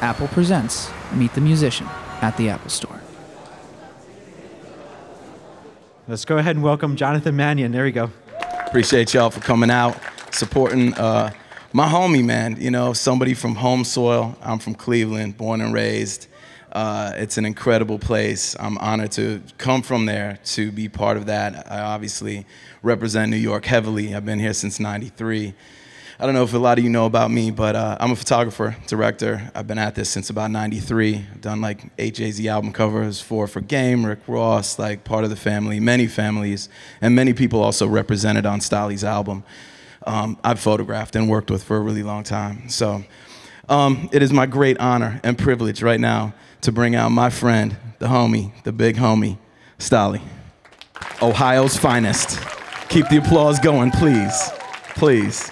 Apple presents Meet the Musician at the Apple Store. Let's go ahead and welcome Jonathan Mannion. There you go. Appreciate y'all for coming out, supporting uh, my homie, man. You know, somebody from home soil. I'm from Cleveland, born and raised. Uh, it's an incredible place. I'm honored to come from there to be part of that. I obviously represent New York heavily. I've been here since 93. I don't know if a lot of you know about me, but uh, I'm a photographer, director. I've been at this since about 93. I've done like eight Jay-Z album covers, four for Game, Rick Ross, like part of the family, many families, and many people also represented on Stalley's album. Um, I've photographed and worked with for a really long time. So um, it is my great honor and privilege right now to bring out my friend, the homie, the big homie, Stalley. Ohio's finest. Keep the applause going, please. Please.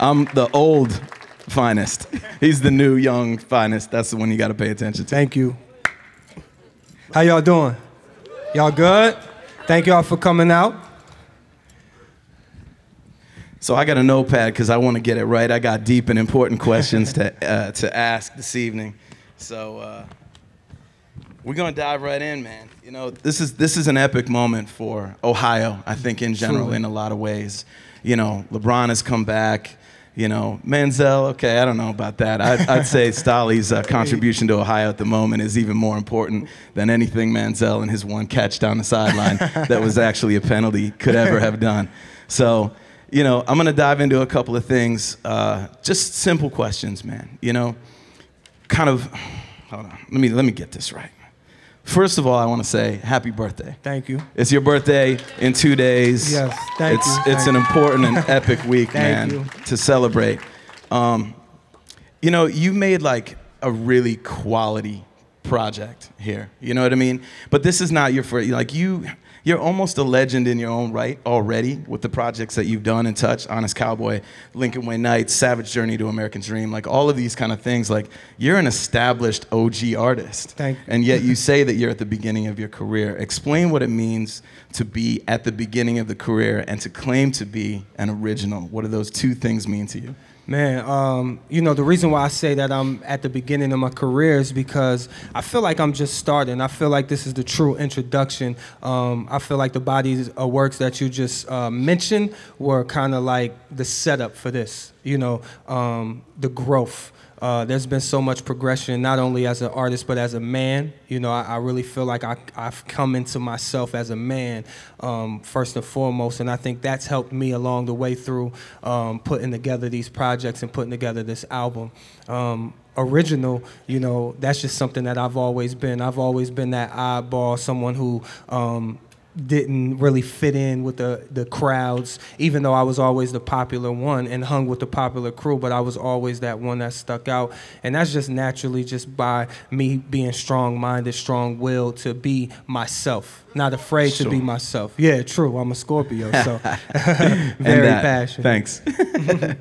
I'm the old finest. He's the new young finest. That's the one you got to pay attention to. Thank you. How y'all doing? Y'all good? Thank y'all for coming out. So I got a notepad because I want to get it right. I got deep and important questions to uh, to ask this evening. So uh, we're gonna dive right in, man. You know, this is this is an epic moment for Ohio. I think in general, Truly. in a lot of ways. You know, LeBron has come back. You know, Manziel. Okay, I don't know about that. I'd, I'd say Stalley's uh, contribution to Ohio at the moment is even more important than anything Manziel and his one catch down the sideline that was actually a penalty could ever have done. So, you know, I'm gonna dive into a couple of things. Uh, just simple questions, man. You know, kind of. Hold on. Let me let me get this right. First of all, I want to say happy birthday. Thank you. It's your birthday in two days. Yes, thank it's, you, It's thank an important and epic week, Thank man, you. to celebrate. Um, you know, you made like a really quality project here. You know what I mean? But this is not your first. Like you, you're almost a legend in your own right already with the projects that you've done and touched. Honest Cowboy, Lincoln Way Nights, Savage Journey to American Dream, like all of these kind of things. Like you're an established OG artist, Thank you. and yet you say that you're at the beginning of your career. Explain what it means to be at the beginning of the career and to claim to be an original. What do those two things mean to you? Man, um, you know, the reason why I say that I'm at the beginning of my career is because I feel like I'm just starting. I feel like this is the true introduction. Um, I feel like the bodies of works that you just uh, mentioned were kind of like the setup for this, you know, um, the growth. Uh, there's been so much progression, not only as an artist, but as a man. You know, I, I really feel like I, I've come into myself as a man, um, first and foremost. And I think that's helped me along the way through um, putting together these projects and putting together this album. Um, original, you know, that's just something that I've always been. I've always been that oddball, someone who um, didn't really fit in with the, the crowds, even though I was always the popular one and hung with the popular crew, but I was always that one that stuck out. And that's just naturally just by me being strong minded, strong willed to be myself, not afraid to be myself. Yeah, true. I'm a Scorpio, so very passionate. Thanks.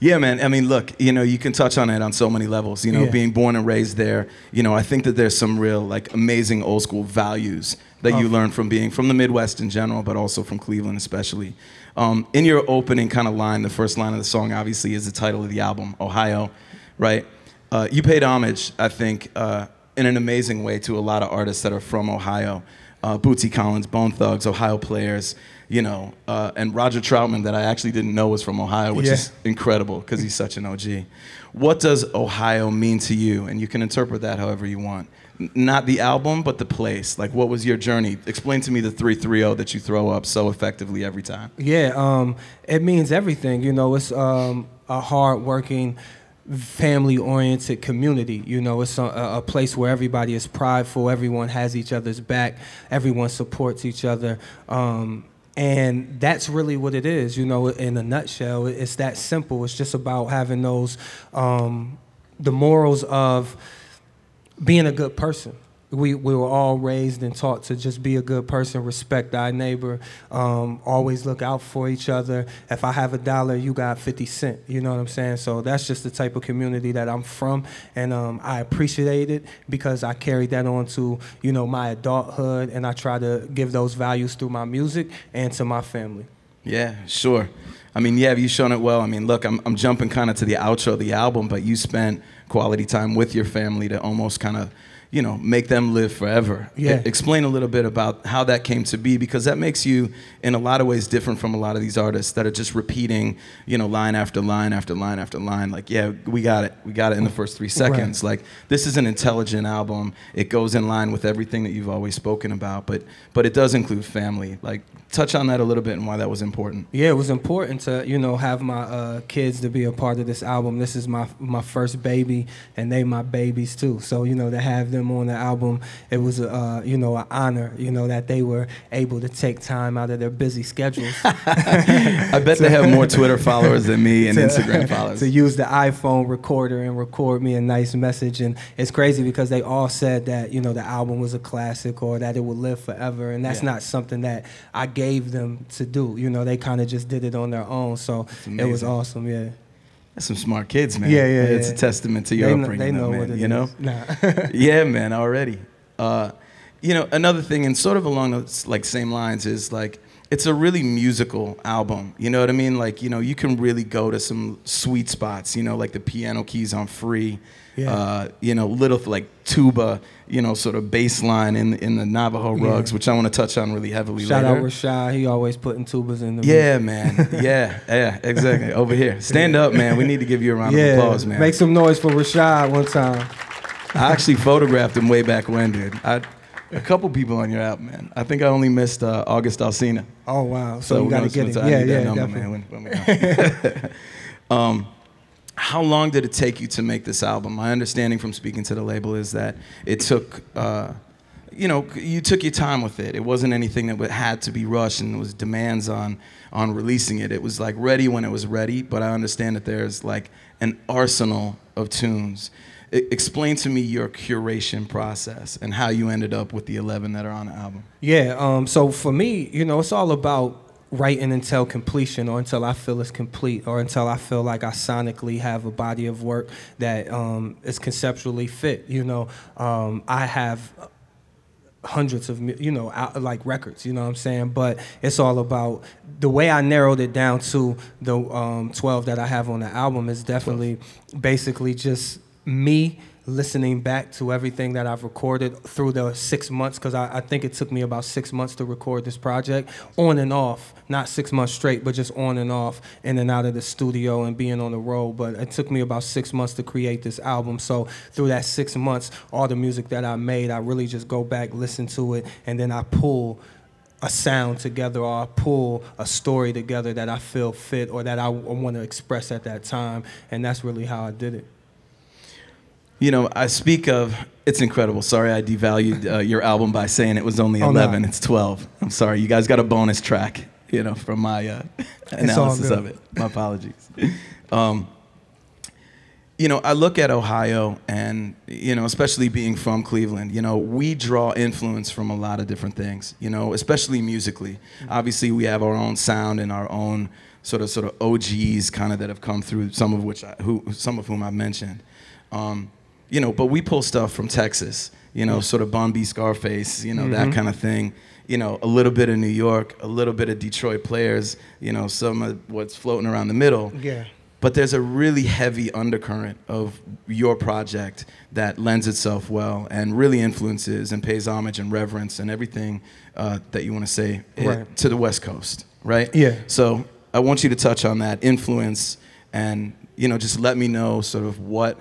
yeah, man. I mean, look, you know, you can touch on it on so many levels. You know, Yeah. being born and raised there. You know, I think that there's some real like amazing old school values that you learned from being from the Midwest in general, but also from Cleveland especially. Um, in your opening kind of line, the first line of the song obviously is the title of the album, Ohio, right? Uh, you paid homage, I think, uh, in an amazing way to a lot of artists that are from Ohio. Uh, Bootsy Collins, Bone Thugs, Ohio Players, you know, uh, and Roger Troutman that I actually didn't know was from Ohio, which Yeah. is incredible because he's such an OG. What does Ohio mean to you? And you can interpret that however you want. Not the album, but the place. Like, what was your journey? Explain to me the 330 that you throw up so effectively every time. Yeah, um, it means everything. You know, it's um, a hard-working, family-oriented community. You know, it's a, a place where everybody is prideful. Everyone has each other's back. Everyone supports each other. Um, and that's really what it is. You know, in a nutshell, it's that simple. It's just about having those, um, the morals of being a good person. We, we were all raised and taught to just be a good person, respect thy neighbor, um, always look out for each other. If I have a dollar, you got 50 cent. You know what I'm saying? So that's just the type of community that I'm from. And um, I appreciate it because I carried that on to, you know, my adulthood and I try to give those values through my music and to my family. Yeah, sure. I mean, yeah, you've shown it well. I mean, look, I'm, I'm jumping kind of to the outro of the album, but you spent quality time with your family to almost kind of you know, make them live forever. Yeah. E- explain a little bit about how that came to be because that makes you, in a lot of ways, different from a lot of these artists that are just repeating, you know, line after line after line after line. Like, yeah, we got it. We got it in the first three seconds. Like, this is an intelligent album. It goes in line with everything that you've always spoken about, but but it does include family. Like, touch on that a little bit and why that was important. Yeah, it was important to you know have my uh, kids to be a part of this album. This is my my first baby, and they my babies too. So you know to have them on the album, it was uh, you know an honor. You know that they were able to take time out of their busy schedules. I bet they have more Twitter followers than me and to- Instagram followers. to use the iPhone recorder and record me a nice message. And it's crazy because they all said that, you know, the album was a classic or that it would live forever. And that's Yeah. not something that I gave them to do. You know, they kind of just did it on their own. So it was awesome, yeah. That's some smart kids, man. Yeah, yeah, It's yeah. a testament to your they, upbringing, they know though, what man. you know? is. Nah. yeah, man, already. Uh, you know, another thing, and sort of along those like same lines, is like it's a really musical album. You know what I mean? Like, you know, you can really go to some sweet spots. You know, like the piano keys on "Free." Yeah. Uh, you know, little like tuba. You know, sort of bass line in in the Navajo Yeah. rugs, which I want to touch on really heavily Shout later. out Rashad. He always putting tubas in the yeah, man. Yeah, yeah, exactly. Over here, stand up, man. We need to give you a round Yeah, of applause, man. make some noise for Rashad one time. I actually photographed him way back when, dude. I, a couple people on your album, man. I think I only missed uh, August Alsina. Oh wow! So, you we're got to gonna- get so it. I Yeah, that yeah, number, definitely. man, when- when we um, how long did it take you to make this album? My understanding from speaking to the label is that it took, uh, you know, you took your time with it. It wasn't anything that had to be rushed and there was demands on on releasing it. It was like ready when it was ready. But I understand that there's like an arsenal of tunes. Explain to me your curation process and how you ended up with the 11 that are on the album. Yeah. Um, so for me, you know, it's all about writing until completion or until I feel it's complete or until I feel like I sonically have a body of work that um, is conceptually fit. You know, um, I have hundreds of you know like records you know what i'm saying but it's all about the way i narrowed it down to the um, 12 that i have on the album is definitely basically just me listening back to everything that i've recorded through the six months because I, I think it took me about six months to record this project on and off not six months straight but just on and off in and out of the studio and being on the road but it took me about six months to create this album so through that six months all the music that i made i really just go back listen to it and then i pull a sound together or I pull a story together that I feel fit or that I, want to express at that time. And that's really how I did it. You know, I speak of it's incredible. Sorry, I devalued uh, your album by saying it was only Oh, no. 11. It's 12. I'm sorry. You guys got a bonus track, you know, from my uh, analysis of it. My apologies. Um, you know, I look at Ohio and, you know, especially being from Cleveland, you know, we draw influence from a lot of different things, you know, especially musically. Obviously, we have our own sound and our own sort of sort of OGs kind of that have come through, some of which I, who some of whom I've mentioned. Um, you know, but we pull stuff from Texas, you know, sort of Bun B Scarface, you know, that kind of thing. You know, a little bit of New York, a little bit of Detroit players, you know, some of what's floating around the middle. Yeah. But there's a really heavy undercurrent of your project that lends itself well and really influences and pays homage and reverence and everything uh, that you want to say eh, Right. to the West Coast, right? Yeah. So I want you to touch on that influence and you know just let me know sort of what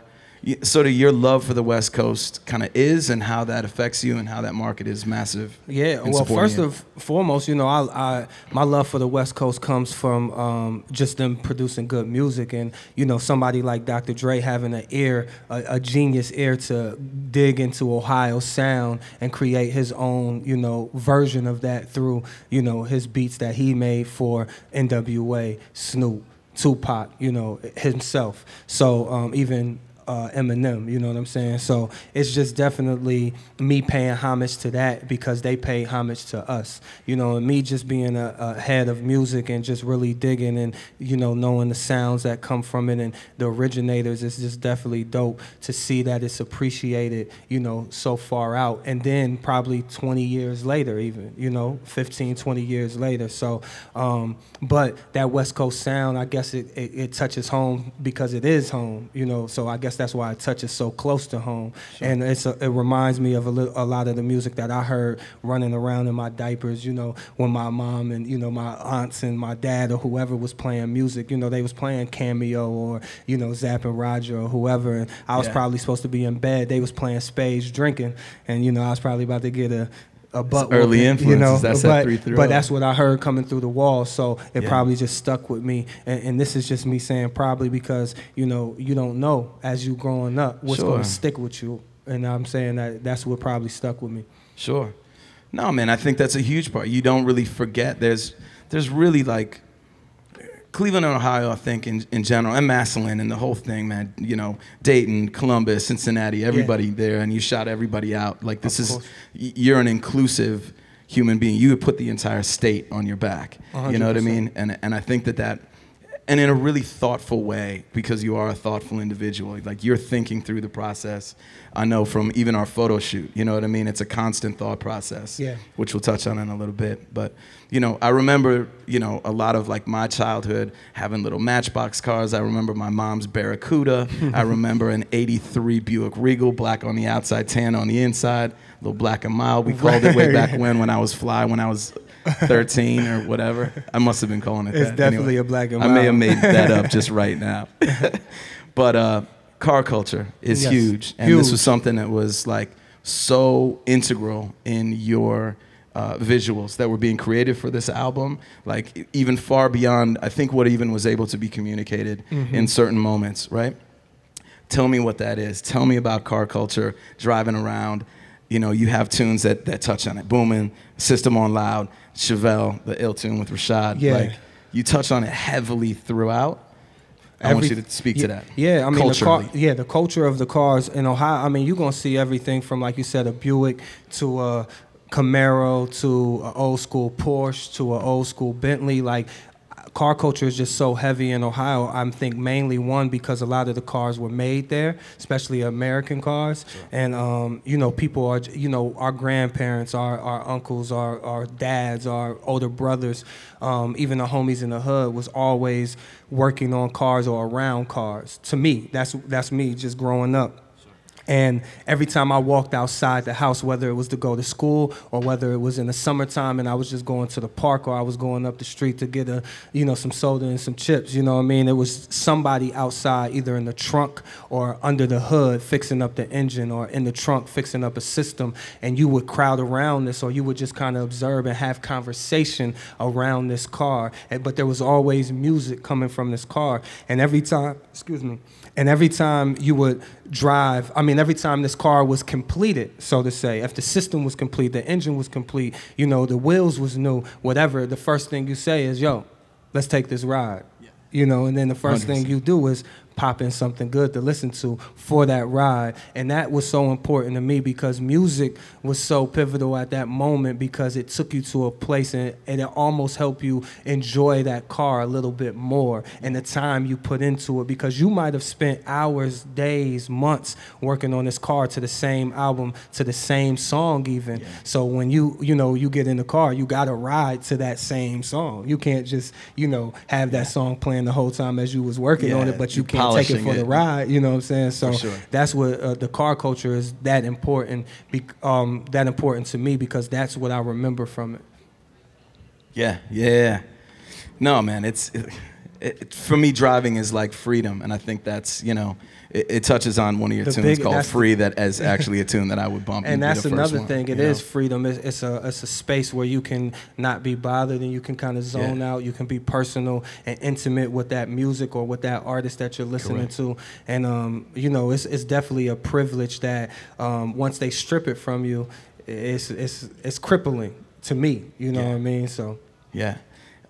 sort of your love for the West Coast kind of is and how that affects you and how that market is massive. Yeah, well, first you. and foremost, you know, I, I my love for the West Coast comes from um, just them producing good music, and you know, somebody like Dr. Dre having an ear, a, a genius ear to dig into Ohio sound and create his own, you know, version of that through, you know, his beats that he made for N.W.A., Snoop, Tupac, you know, himself. So um, even uh, Eminem. You know what I'm saying? So it's just definitely me paying homage to that because they pay homage to us. You know, and me just being a, a head of music and just really digging and you know knowing the sounds that come from it and the originators It's just definitely dope to see that it's appreciated. You know, so far out, and then probably 20 years later, even you know, 15, 20 years later. So, um, but that West Coast sound, I guess it, it, it touches home because it is home. You know, so I guess that's why it touches so close to home, and it's a, it reminds me of a, li- a lot of the music that I heard running around in my diapers. You know, when my mom and you know my aunts and my dad or whoever was playing music. You know, they was playing Cameo or you know Zapp and Roger or whoever, and I was Yeah. probably supposed to be in bed. They was playing spades, drinking, and you know I was probably about to get a a butt early whooping, you know, influences, that's but, three through but oh. that's what I heard coming through the wall, so it Yeah. probably just stuck with me. And, and this is just me saying probably because you know you don't know as you growing up what's Sure. going to stick with you, and I'm saying that that's what probably stuck with me. Sure. No, man, I think that's a huge part. You don't really forget. There's there's really like Cleveland Ohio, I think in, in general, and Massillon and the whole thing, man. You know, Dayton, Columbus, Cincinnati, everybody there, and you shot everybody out. Like this is you're an inclusive human being. You would put the entire state on your back. You know what I mean? And and I think that that and in a really thoughtful way because you are a thoughtful individual like you're thinking through the process i know from even our photo shoot you know what i mean it's a constant thought process Yeah. which we'll touch on in a little bit but you know i remember you know a lot of like my childhood having little matchbox cars. I remember my mom's barracuda. I remember an 83 buick regal black on the outside tan on the inside little black and mild. We called it way back when when i was fly when i was 13 or whatever. I must have been calling it It's that definitely Anyway, a black and mild. i may have made that up just right now. But uh car culture is Yes. huge. And this was something that was like so integral in your uh, visuals that were being created for this album like even far beyond i think what even was able to be communicated Mm-hmm. in certain moments right? Tell me what that is. Tell me about car culture driving around. You know you have tunes that, that touch on it. Booming system on loud chevelle the ill tune with rashad. Yeah. like you touch on it heavily throughout. I want you to speak yeah, to that Yeah, I mean, the car, yeah, the culture of the cars in Ohio. I mean, you're gonna see everything from, like you said, a Buick to a Camaro to an old school Porsche to an old school Bentley. Like, car culture is just so heavy in Ohio. I think mainly one because a lot of the cars were made there, especially American cars, and um, you know, people are, you know, our grandparents, our our uncles, our our dads, our older brothers, um, even the homies in the hood was always working on cars or around cars. To me, that's that's me just growing up. And every time I walked outside the house, whether it was to go to school or whether it was in the summertime and I was just going to the park or I was going up the street to get a, you know, some soda and some chips, you know what I mean? It was somebody outside, either in the trunk or under the hood, fixing up the engine or in the trunk, fixing up a system. And you would crowd around this or you would just kind of observe and have conversation around this car. But there was always music coming from this car. And every time, excuse me, and every time you would drive, I mean, every time this car was completed, so to say, if the system was complete, the engine was complete, you know, the wheels was new, whatever, the first thing you say is, yo, let's take this ride. You know, and then the 1st thing 100%. you do is pop in something good to listen to for that ride. And that was so important to me because music was so pivotal at that moment because it took you to a place and, and it almost helped you enjoy that car a little bit more and the time you put into it because you might have spent hours, days, months working on this car to the same album, to the same song even. So when you, you know, you get in the car, you got to ride to that same song. You can't just, you know, have that song playing the whole time as you was working on it, but you you can't take it for the ride. You know what I'm saying? So sure. that's what uh, the car culture is that important. Be, um, that important to me because that's what I remember from it. Yeah, yeah. No, man, it's it, it, for me. Driving is like freedom, and I think that's you know it, it touches on one of your The tunes big- called that's the- "Free." that is actually a tune that I would bump. and that's the first another one, thing. It is know? freedom. It's, it's a it's a space where you can not be bothered and you can kind of zone Yeah. out. You can be personal and intimate with that music or with that artist that you're listening Correct. to. And um, you know, it's it's definitely a privilege that um, once they strip it from you, it's it's it's crippling to me. You know Yeah. what I mean? So Yeah.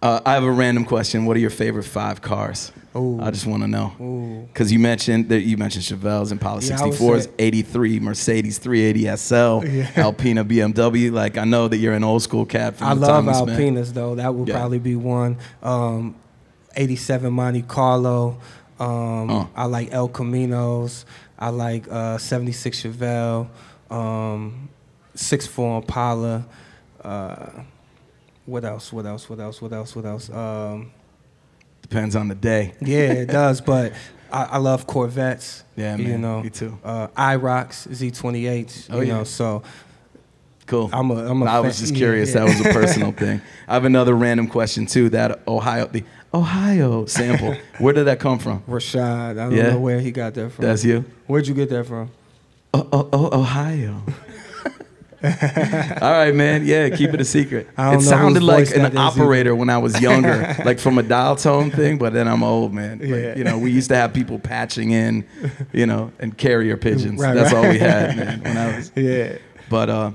Uh, I have a random question. What are your favorite five cars? Ooh. I just want to know. Because you mentioned that you mentioned Chevelles, Impala Yeah, 64s, say- 83, Mercedes 380 SL, Yeah. Alpina BMW. Like I know that you're an old school cat from I the love time we spent. Alpinas though. That would Yeah. probably be one. Um, 87 Monte Carlo. Um, Uh. I like El Caminos. I like uh, 76 Chevelle. Um, 64 Impala. Uh, what else? What else? What else? What else? What else? Um, Depends on the day. yeah, it does. But I, I love Corvettes. Yeah, You know, Me too. Uh, IROC Z28. Oh, you yeah. know, so Cool. I'm a. I'm a I was just curious. yeah. That was a personal thing. I have another random question too. That Ohio, the Ohio sample. Where did that come from? Rashad. I don't Yeah. know where he got that from. That's you. Where'd you get that from? Oh, oh, oh Ohio. All right, man. Yeah, keep it a secret. I don't It know sounded like an that is either. operator when I was younger, like from a dial tone thing. But then I'm old, man. Like, Yeah. you know, we used to have people patching in, you know, and carrier pigeons. Right, That's right. all we had, man. When I was. Yeah. But uh,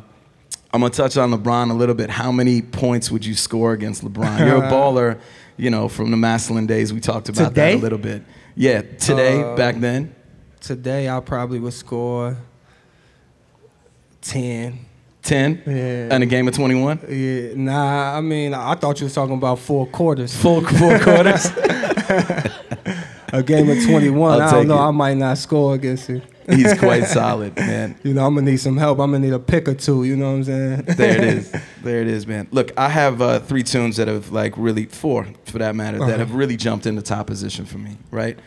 I'm gonna touch on LeBron a little bit. How many points would you score against LeBron? You're a baller, you know, from the Massillon days. We talked about that a little bit. Yeah, today, Uh, back then. Today I probably would score ten. 10 Yeah. and a game of 21 Yeah, nah. I mean, I thought you was talking about four quarters. full four quarters A game of twenty-one. I'll I don't know. it. I might not score against you. he's quite solid man You know, I'm gonna need some help. I'm gonna need a pick or two. You know what I'm saying? there it is there it is man look i have uh, three tunes that have like really four for that matter Uh-huh. that have really jumped into top position for me right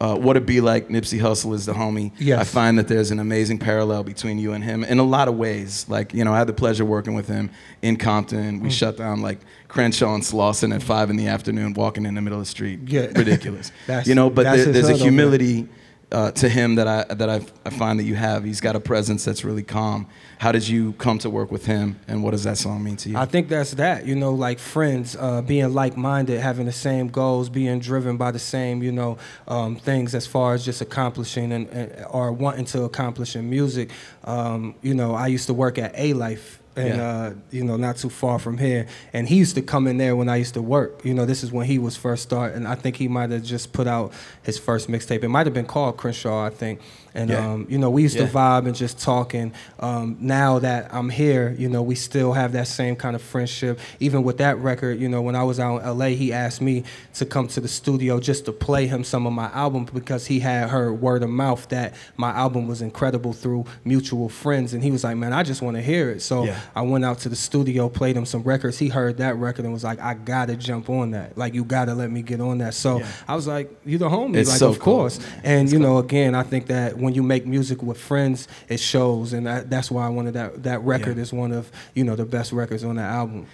uh, what it be like Nipsey Hussle is the homie. Yes. I find that there's an amazing parallel between you and him in a lot of ways. Like, you know, I had the pleasure working with him in Compton. Mm. We shut down like Crenshaw and Slauson at five in the afternoon, walking in the middle of the street. Yeah. Ridiculous. You know, but there, there's a humility uh, to him that I that I, I find that you have. He's got a presence that's really calm. How did you come to work with him, and what does that song mean to you? I think that's that, you know, like friends, uh, being like-minded, having the same goals, being driven by the same, you know, um, things as far as just accomplishing and, and or wanting to accomplish in music. Um, you know, I used to work at A Life. And Yeah. uh, you know, not too far from here, and he used to come in there when I used to work. You know, this is when he was first starting. I think he might have just put out his first mixtape. It might have been called Crenshaw, I think. And Yeah. um, you know, we used Yeah. to vibe and just talking. Um, now that I'm here, you know, we still have that same kind of friendship. Even with that record, you know, when I was out in LA, he asked me to come to the studio just to play him some of my album because he had heard word of mouth that my album was incredible through mutual friends. And he was like, man, I just want to hear it. So Yeah. I went out to the studio, played him some records. He heard that record and was like, I gotta jump on that. Like, you gotta let me get on that. So. I was like, you the homie. It's like, so of cool. course. And you know, again, I think that when you make music with friends, it shows, and that, that's why I wanted that. That record Yeah. is one of you know the best records on the album.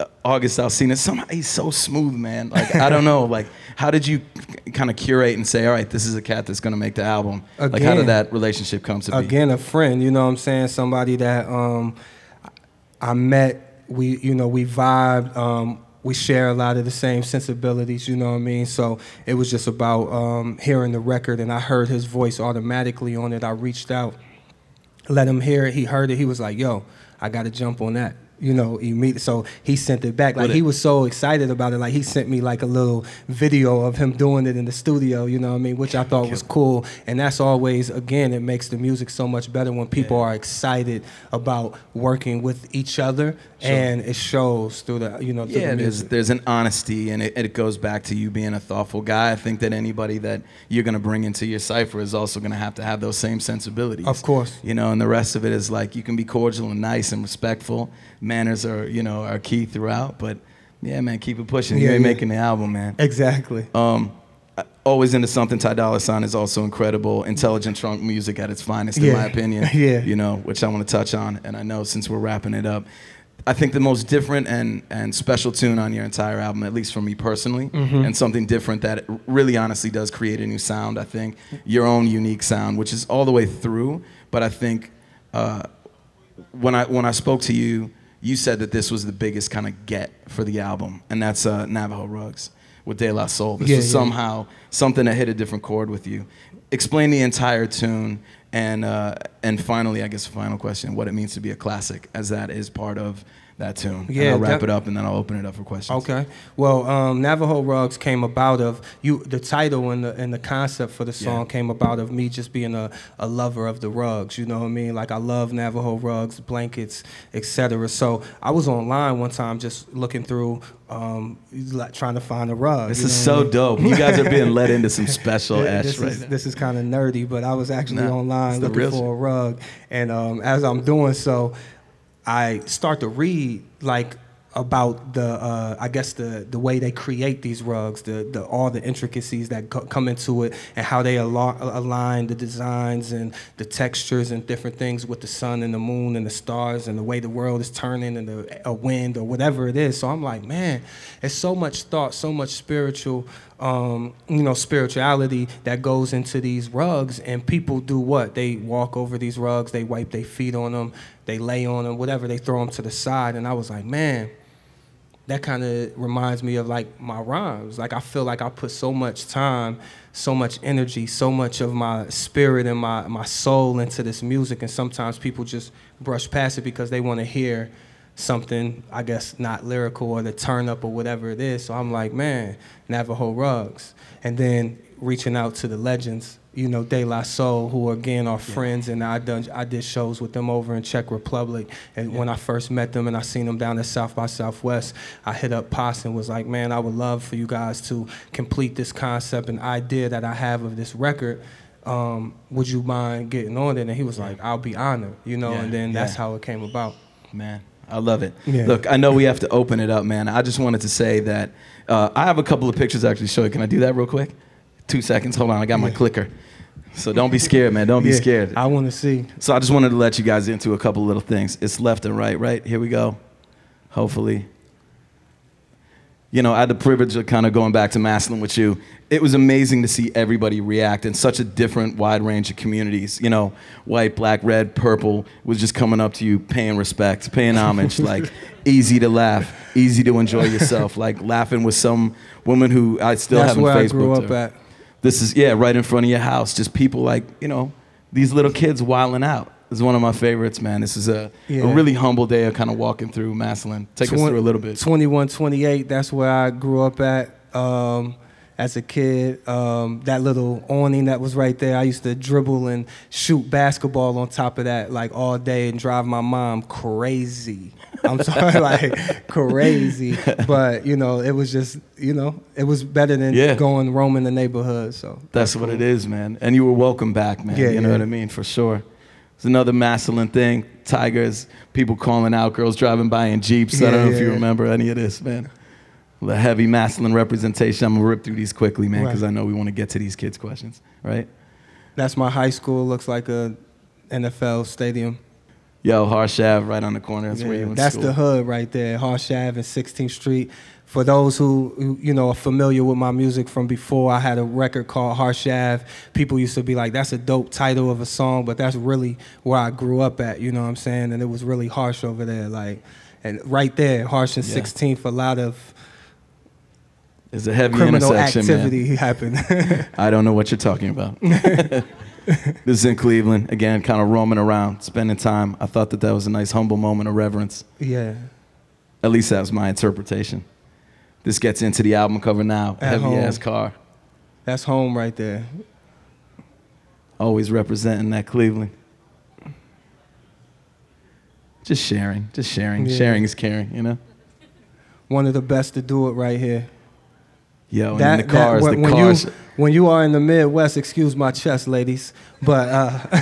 Uh, August Alsina, somehow he's so smooth, man. Like I don't know, like how did you kind of curate and say, all right, this is a cat that's gonna make the album? like how did that relationship come to be? Again, a friend. You know what I'm saying? Somebody that um, I met. We you know we vibed. Um, we share a lot of the same sensibilities. You know what I mean? So it was just about um, hearing the record, and I heard his voice automatically on it. I reached out, let him hear it. He heard it. He was like, "Yo, I got to jump on that." You know, immediately. So he sent it back. Like it- he was so excited about it. Like he sent me like a little video of him doing it in the studio. You know what I mean? Which I thought was cool. And that's always again, it makes the music so much better when people are excited about working with each other, and it shows through the you know through yeah, the there's there's an honesty, and it, it goes back to you being a thoughtful guy. I think that anybody that you're gonna bring into your cipher is also gonna have to have those same sensibilities. Of course. you know, and the rest of it is like you can be cordial and nice and respectful. Manners are you know are key throughout, but yeah, man, keep it pushing. you Yeah, ain't yeah. making the album, man. Exactly. Um, always into something. Ty Dolla Sign is also incredible, intelligent trunk music at its finest, in Yeah. my opinion. Yeah. you know, which I want to touch on. And I know since we're wrapping it up, I think the most different and and special tune on your entire album, at least for me personally, Mm-hmm. and something different that really honestly does create a new sound. I think your own unique sound, which is all the way through. But I think uh, when I when I spoke to you, you said that this was the biggest kind of get for the album, and that's uh, Navajo Rugs with De La Soul. This Yeah, was yeah. somehow something that hit a different chord with you. Explain the entire tune, and uh, and finally, I guess, final question: what it means to be a classic, as that is part of that tune. Yeah, and I'll wrap that- it up and then I'll open it up for questions. Okay. Well, um, Navajo Rugs came about of you. The title and the and the concept for the song Yeah. came about of me just being a, a lover of the rugs. You know what I mean? Like I love Navajo rugs, blankets, etc. So I was online one time just looking through, um, like trying to find a rug. This is what I so mean? dope. You guys are being led into some special Yeah, this right is this is kind of nerdy, but I was actually Nah, online looking for a rug, and um, as I'm doing so, I start to read like about the uh, I guess the the way they create these rugs, the, the all the intricacies that co- come into it, and how they al- align the designs and the textures and different things with the sun and the moon and the stars and the way the world is turning and the a wind or whatever it is. So I'm like, man, it's so much thought, so much spiritual, um, you know, spirituality that goes into these rugs, and people do what? They walk over these rugs, they wipe their feet on them, they lay on them, whatever, they throw them to the side, and I was like, man that kind of reminds me of like my rhymes. Like I feel like I put so much time, so much energy, so much of my spirit and my my soul into this music, and sometimes people just brush past it because they want to hear something, I guess, not lyrical or the turn up or whatever it is. So I'm like, man, Navajo rugs, and then reaching out to the legends. You know, De La Soul, who again are friends, and I done I did shows with them over in Czech Republic. And when I first met them, and I seen them down at South by Southwest, I hit up Pos and was like, "Man, I would love for you guys to complete this concept and idea that I have of this record. Um, would you mind getting on it?" And he was like, "I'll be honored," you know. Yeah, and then that's how it came about. Man, I love it. Yeah. Look, I know we have to open it up, man. I just wanted to say that uh, I have a couple of pictures to actually show you. Can I do that real quick? Two seconds. Hold on. I got my Yeah. clicker. So don't be scared, man. Don't be Yeah, scared. I want to see. So I just wanted to let you guys into a couple little things. It's left and right, right? Here we go. Hopefully. You know, I had the privilege of kind of going back to Massillon with you. It was amazing to see everybody react in such a different, wide range of communities. You know, white, black, red, purple was just coming up to you, paying respect, paying homage, like easy to laugh, easy to enjoy yourself, like laughing with some woman who I still That's haven't where I grew up her. at. This is yeah, right in front of your house. Just people like you know these little kids wilding out. This is one of my favorites, man. This is a, Yeah. a really humble day of kind of walking through Massillon. Take us Twen- through a little bit. 21, 28, that's where I grew up at um, as a kid. Um, that little awning that was right there, I used to dribble and shoot basketball on top of that like all day and drive my mom crazy. I'm sorry, like crazy. But, you know, it was just, you know, it was better than Yeah. going roaming the neighborhood. So That's what it is, man. And you were welcome back, man. Yeah, you know yeah. what I mean, for sure. It's another masculine thing. Tigers, people calling out, girls driving by in jeeps. I don't know if you yeah. remember any of this, man. The heavy masculine representation. I'm gonna rip through these quickly, man, because Right. I know we want to get to these kids' questions, right? that's my high school. Looks like a NFL stadium. Yo, Harsh Ave, right on the corner. That's where you went that's the hood right there, Harsh Ave and 16th Street. For those who who, you know are familiar with my music from before, I had a record called Harsh Ave. People used to be like, "That's a dope title of a song," but that's really where I grew up at. You know what I'm saying? And it was really harsh over there, like, and right there, Harsh and Yeah. 16th, a lot of It's a heavy criminal intersection, man. activity happened. I don't know what you're talking about. this is in Cleveland. Again, kind of roaming around, spending time. I thought that that was a nice, humble moment of reverence. yeah, At least that was my interpretation. This gets into the album cover now. At Heavy home. ass car. that's home right there. Always representing that Cleveland. Just sharing. Just sharing. Yeah. Sharing is caring, you know? One of the best to do it right here. Yo, and then the cars, when, the when cars. You, when you are in the Midwest, excuse my chest, ladies, but uh,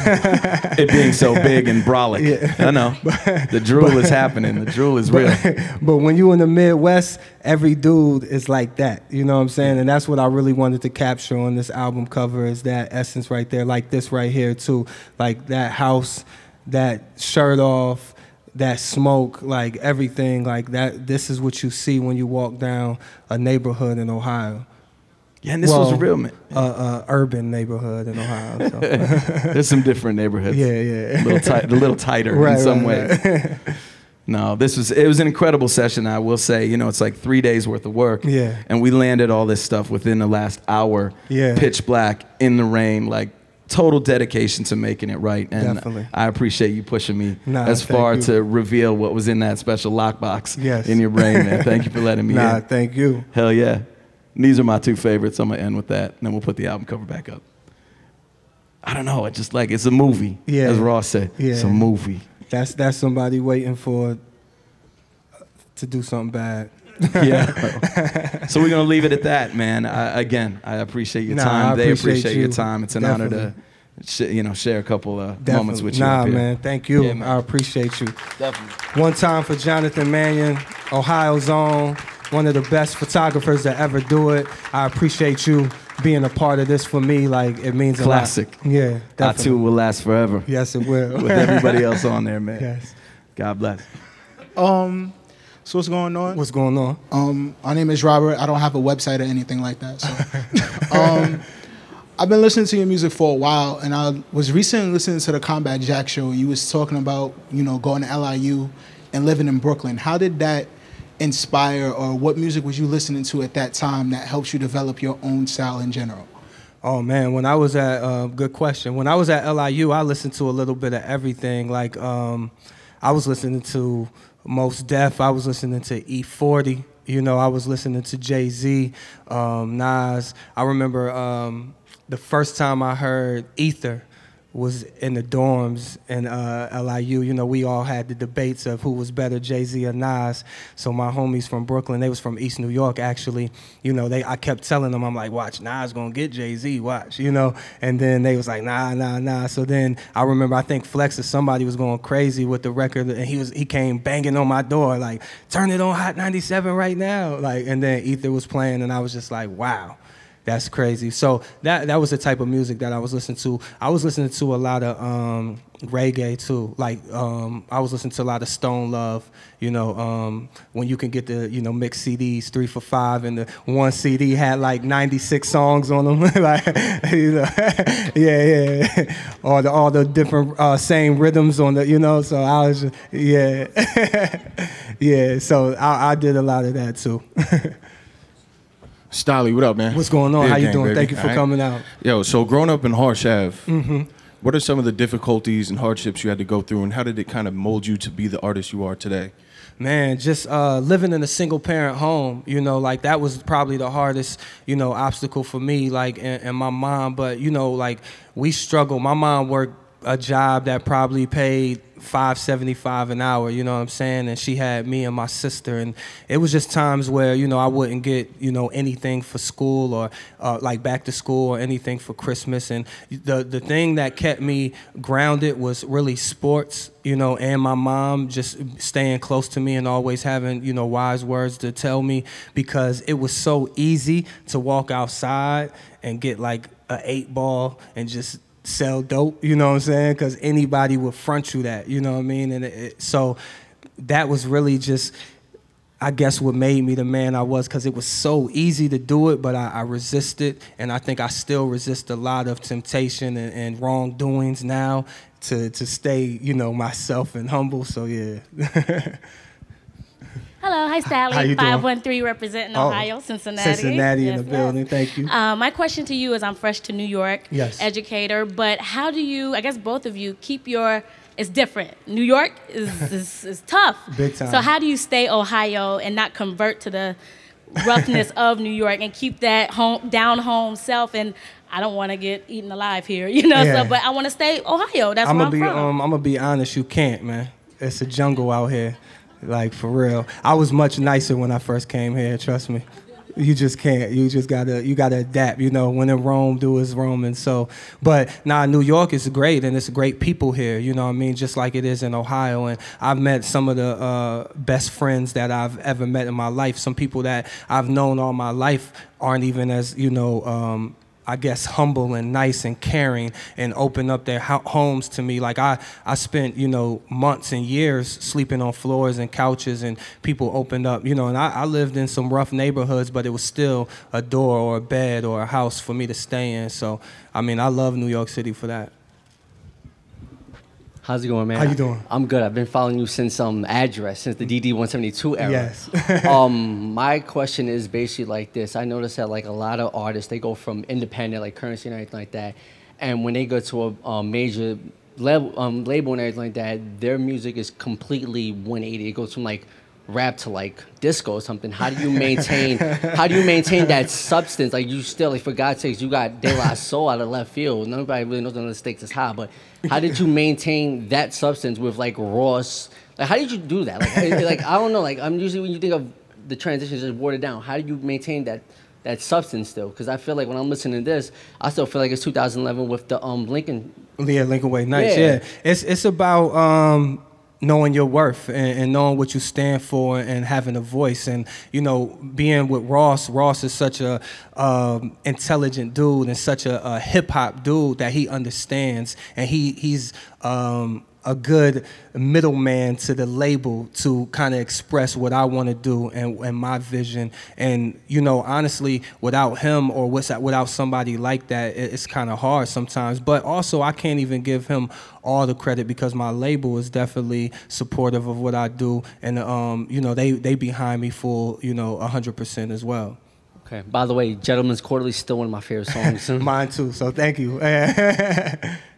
it being so big and brolic. Yeah. I know. the drool is happening. The drool is real. but when you in the Midwest, every dude is like that. You know what I'm saying? And that's what I really wanted to capture on this album cover is that essence right there, like this right here too, like that house, that shirt off, that smoke, like everything, like that. This is what you see when you walk down a neighborhood in Ohio. Yeah, and this Well, was real, man. A uh, urban neighborhood in Ohio. So. There's some different neighborhoods. yeah, yeah. a little, tight, a little tighter Right, in some right, ways. No, this was it was an incredible session. I will say, you know, it's like three days worth of work. Yeah. And we landed all this stuff within the last hour. Yeah. Pitch black in the rain, like total dedication to making it right. And Definitely. I appreciate you pushing me Nah, as far you. to reveal what was in that special lockbox Yes. in your brain, man. Thank you for letting me Nah, in. thank you. Hell yeah. These are my two favorites. I'm gonna end with that, and then we'll put the album cover back up. I don't know. It's just like it's a movie, Yeah. as Ross said. yeah. It's a movie. That's that's somebody waiting for uh, to do something bad. Yeah. so we're gonna leave it at that, man. I, again, I appreciate your Nah, time. I they appreciate appreciate your time. It's an honor to, sh- you know, share a couple of moments with you. Nah, up here. man. Thank you. Yeah, man. I appreciate you. Definitely. One time for Jonathan Mannion, Ohio's own, one of the best photographers to ever do it. I appreciate you being a part of this for me. Like it means a lot. Classic. Yeah, I too will last forever Yes, it will. with everybody else on there, man. yes. God bless. Um, so what's going on? What's going on? Um, my name is Robert. I don't have a website or anything like that. So, um, I've been listening to your music for a while, and I was recently listening to the Combat Jack show. You was talking about you know going to LIU and living in Brooklyn. How did that inspire, or what music was you listening to at that time that helps you develop your own style in general? Oh man, when I was at uh, good question. When I was at LIU, I listened to a little bit of everything. Like um, I was listening to Mos Def. I was listening to E40. You know, I was listening to Jay Z, um, Nas. I remember um, the first time I heard Ether was in the dorms in uh, LIU. You know, we all had the debates of who was better, Jay Z or Nas. So my homies from Brooklyn, they was from East New York actually. You know, they I kept telling them, I'm like, watch, Nas gonna get Jay Z, watch, you know. And then they was like, nah, nah, nah. So then I remember, I think Flex or somebody was going crazy with the record, and he was he came banging on my door like, turn it on Hot 97 right now, like. And then Ether was playing, and I was just like, wow. That's crazy. So that that was the type of music that I was listening to. I was listening to a lot of um, reggae too. Like um, I was listening to a lot of Stone Love. You know, um, when you can get the you know mixed CDs three for five, and the one CD had like ninety six songs on them. like you know, yeah, yeah, all the all the different uh, same rhythms on the you know. So I was just, yeah, yeah. So I, I did a lot of that too. Stalley, what up, man? What's going on? How you gang, doing? baby. Thank you for right. coming out. Yo, so growing up in Harsh Ave, what are some of the difficulties and hardships you had to go through, and how did it kind of mold you to be the artist you are today? Man, just uh, living in a single parent home, you know, like that was probably the hardest, you know, obstacle for me, like, and, and my mom. But, you know, like we struggle. My mom worked a job that probably paid five seventy five an hour, you know what I'm saying? And she had me and my sister, and it was just times where you know I wouldn't get you know anything for school or uh, like back to school or anything for Christmas. And the the thing that kept me grounded was really sports, you know, and my mom just staying close to me and always having you know wise words to tell me because it was so easy to walk outside and get like a eight ball and just sell dope, you know what I'm saying? Because anybody would front you that, you know what I mean? And it, it- so that was really just, I guess, what made me the man I was because it was so easy to do it, but I, I resisted. And I think I still resist a lot of temptation and, and wrongdoings now to, to stay, you know, myself and humble. So, yeah. Hello, hi Sally. How you doing? 513 representing Oh, Ohio, Cincinnati. Cincinnati in Yes, the building. Thank you. Uh, my question to you is I'm fresh to New York, Yes. educator, but how do you, I guess both of you, keep your, it's different. New York is, is, is tough. Big time. So how do you stay Ohio and not convert to the roughness of New York and keep that home down home self and I don't want to get eaten alive here, you know. Yeah. So, but I want to stay Ohio. That's I'm where gonna I'm be from. um I'm gonna be honest, you can't, man. It's a jungle out here. Like for real. I was much nicer when I first came here, trust me. You just can't. You just gotta you gotta adapt, you know, when in Rome, do as Roman. So but nah, New York is great and it's great people here, you know what I mean, just like it is in Ohio. And I've met some of the uh, best friends that I've ever met in my life. Some people that I've known all my life aren't even as, you know, um, I guess humble and nice and caring and open up their ho- homes to me. Like I, I spent you know months and years sleeping on floors and couches, and people opened up. You know, and I, I lived in some rough neighborhoods, but it was still a door or a bed or a house for me to stay in. So I mean, I love New York City for that. How's it going, man? How you doing? I'm good. I've been following you since um address, since the DD 172 era. Yes. um, my question is basically like this. I noticed that like a lot of artists they go from independent, like currency and everything like that, and when they go to a, a major level, um, label and everything like that, their music is completely 180. It goes from like rap to like disco or something. How do you maintain? how do you maintain that substance? Like you still, like for God's sakes, you got De La Soul out of left field. Nobody really knows the stakes is high, but how did you maintain that substance with like Ross? Like how did you do that? Like, I- like I don't know. Like I'm usually when you think of the transitions just watered down. How do you maintain that? That substance still, because I feel like when I'm listening to this, I still feel like it's 2011 with the um Lincoln Yeah, Lincoln Way Nights. Yeah. Yeah. it's it's about um, knowing your worth and, and knowing what you stand for and having a voice and you know being with Ross. Ross is such a um, intelligent dude and such a, a hip hop dude that he understands and he he's um, a good middleman to the label to kind of express what I want to do and, and my vision. And you know, honestly, without him or without somebody like that, it's kind of hard sometimes. But also, I can't even give him all the credit because my label is definitely supportive of what I do, and um, you know, they they behind me full, you know, hundred percent as well. Okay. By the way, Gentleman's Quarterly is still one of my favorite songs. Mine too. So thank you.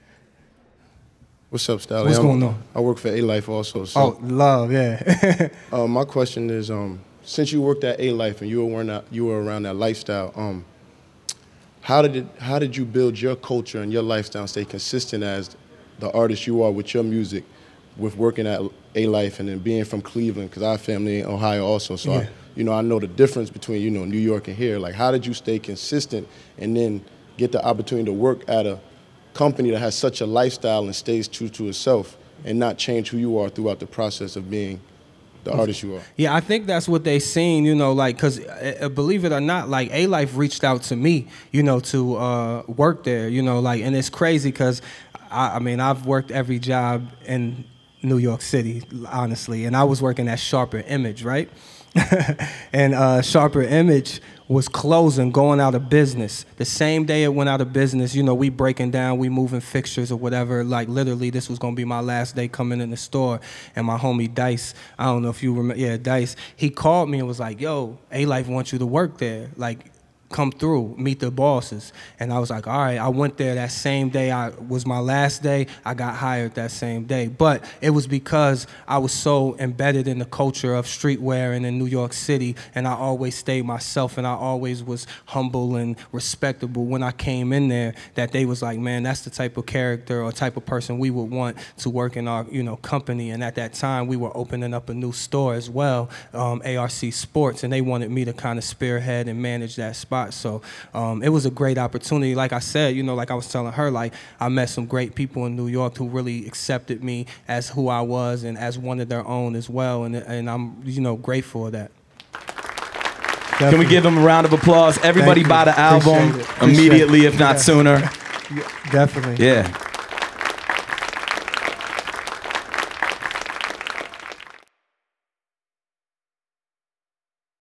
What's up, Stalley? What's I'm- going on? I work for Alife also. So, oh, love, yeah. uh, my question is, um, since you worked at Alife and you were around that, you were around that lifestyle, um, how did it, how did you build your culture and your lifestyle and stay consistent as the artist you are with your music, with working at Alife and then being from Cleveland? Because I have family in Ohio also, so I, you know I know the difference between you know New York and here. Like, how did you stay consistent and then get the opportunity to work at a company that has such a lifestyle and stays true to itself and not change who you are throughout the process of being the artist you are. Yeah, I think that's what they seen, you know, like, cause uh, uh, believe it or not, like Alife reached out to me, you know, to uh, work there, you know, like, and it's crazy, cause I, I mean, I've worked every job in New York City, honestly, and I was working at Sharper Image, right? and uh, Sharper Image was closing, going out of business. The same day it went out of business, you know, we breaking down, we moving fixtures or whatever. Like literally, this was gonna be my last day coming in the store. And my homie Dice, I don't know if you remember, yeah, Dice, he called me and was like, "Yo, Alife wants you to work there." Like come through, meet the bosses. And I was like, all right, I went there that same day. I was my last day. I got hired that same day. But it was because I was so embedded in the culture of streetwear and in New York City. And I always stayed myself and I always was humble and respectable when I came in there that they was like, man, that's the type of character or type of person we would want to work in our, you know, company. And at that time we were opening up a new store as well, um, ARC Sports, and they wanted me to kind of spearhead and manage that spot. So um, it was a great opportunity. Like I said, you know, like I was telling her, like I met some great people in New York who really accepted me as who I was and as one of their own as well. And and I'm you know grateful of that. Can we give them a round of applause? Everybody buy the album Appreciate it. Appreciate immediately, if not Yeah. sooner. Definitely. Yeah.